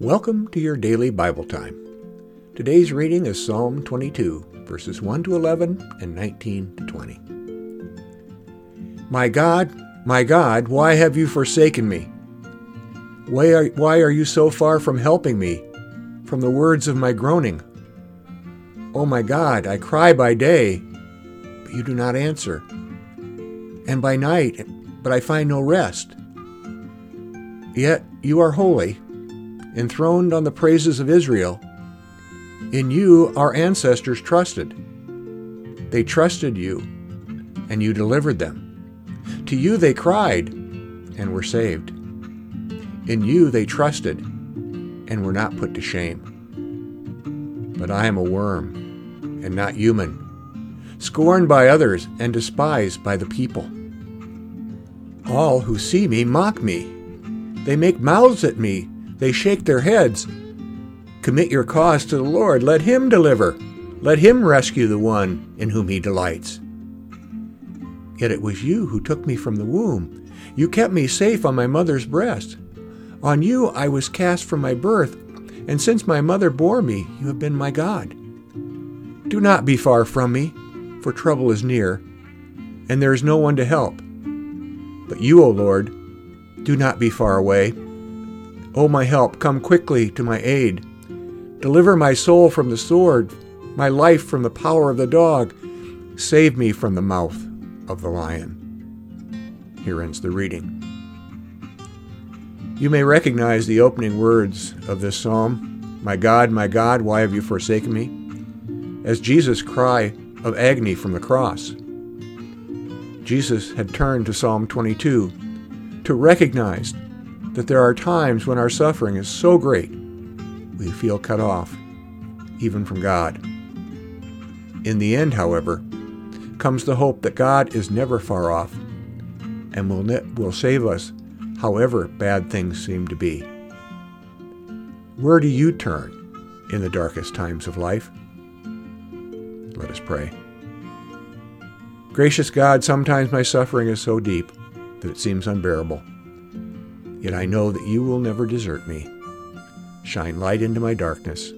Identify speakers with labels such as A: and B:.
A: Welcome to your daily Bible time. Today's reading is Psalm 22, verses 1 to 11 and 19 to 20. My God, my God, why have you forsaken me? Why are, why are you so far from helping me, from the words of my groaning? Oh my God, I cry by day, but you do not answer, and by night, but I find no rest. Yet you are holy enthroned on the praises of Israel. In you our ancestors trusted. They trusted you, and you delivered them. To you they cried, and were saved. In you they trusted, and were not put to shame. But I am a worm, and not human, scorned by others, and despised by the people. All who see me mock me. They make mouths at me they shake their heads. Commit your cause to the Lord. Let Him deliver. Let Him rescue the one in whom He delights. Yet it was you who took me from the womb. You kept me safe on my mother's breast. On you I was cast from my birth, and since my mother bore me, you have been my God. Do not be far from me, for trouble is near, and there is no one to help. But you, O Lord, do not be far away. O my help, come quickly to my aid. Deliver my soul from the sword, my life from the power of the dog. Save me from the mouth of the lion. Here ends the reading. You may recognize the opening words of this psalm My God, my God, why have you forsaken me? as Jesus' cry of agony from the cross. Jesus had turned to Psalm 22 to recognize that there are times when our suffering is so great we feel cut off, even from God. In the end, however, comes the hope that God is never far off and will, ne- will save us however bad things seem to be. Where do you turn in the darkest times of life? Let us pray. Gracious God, sometimes my suffering is so deep that it seems unbearable. Yet I know that you will never desert me. Shine light into my darkness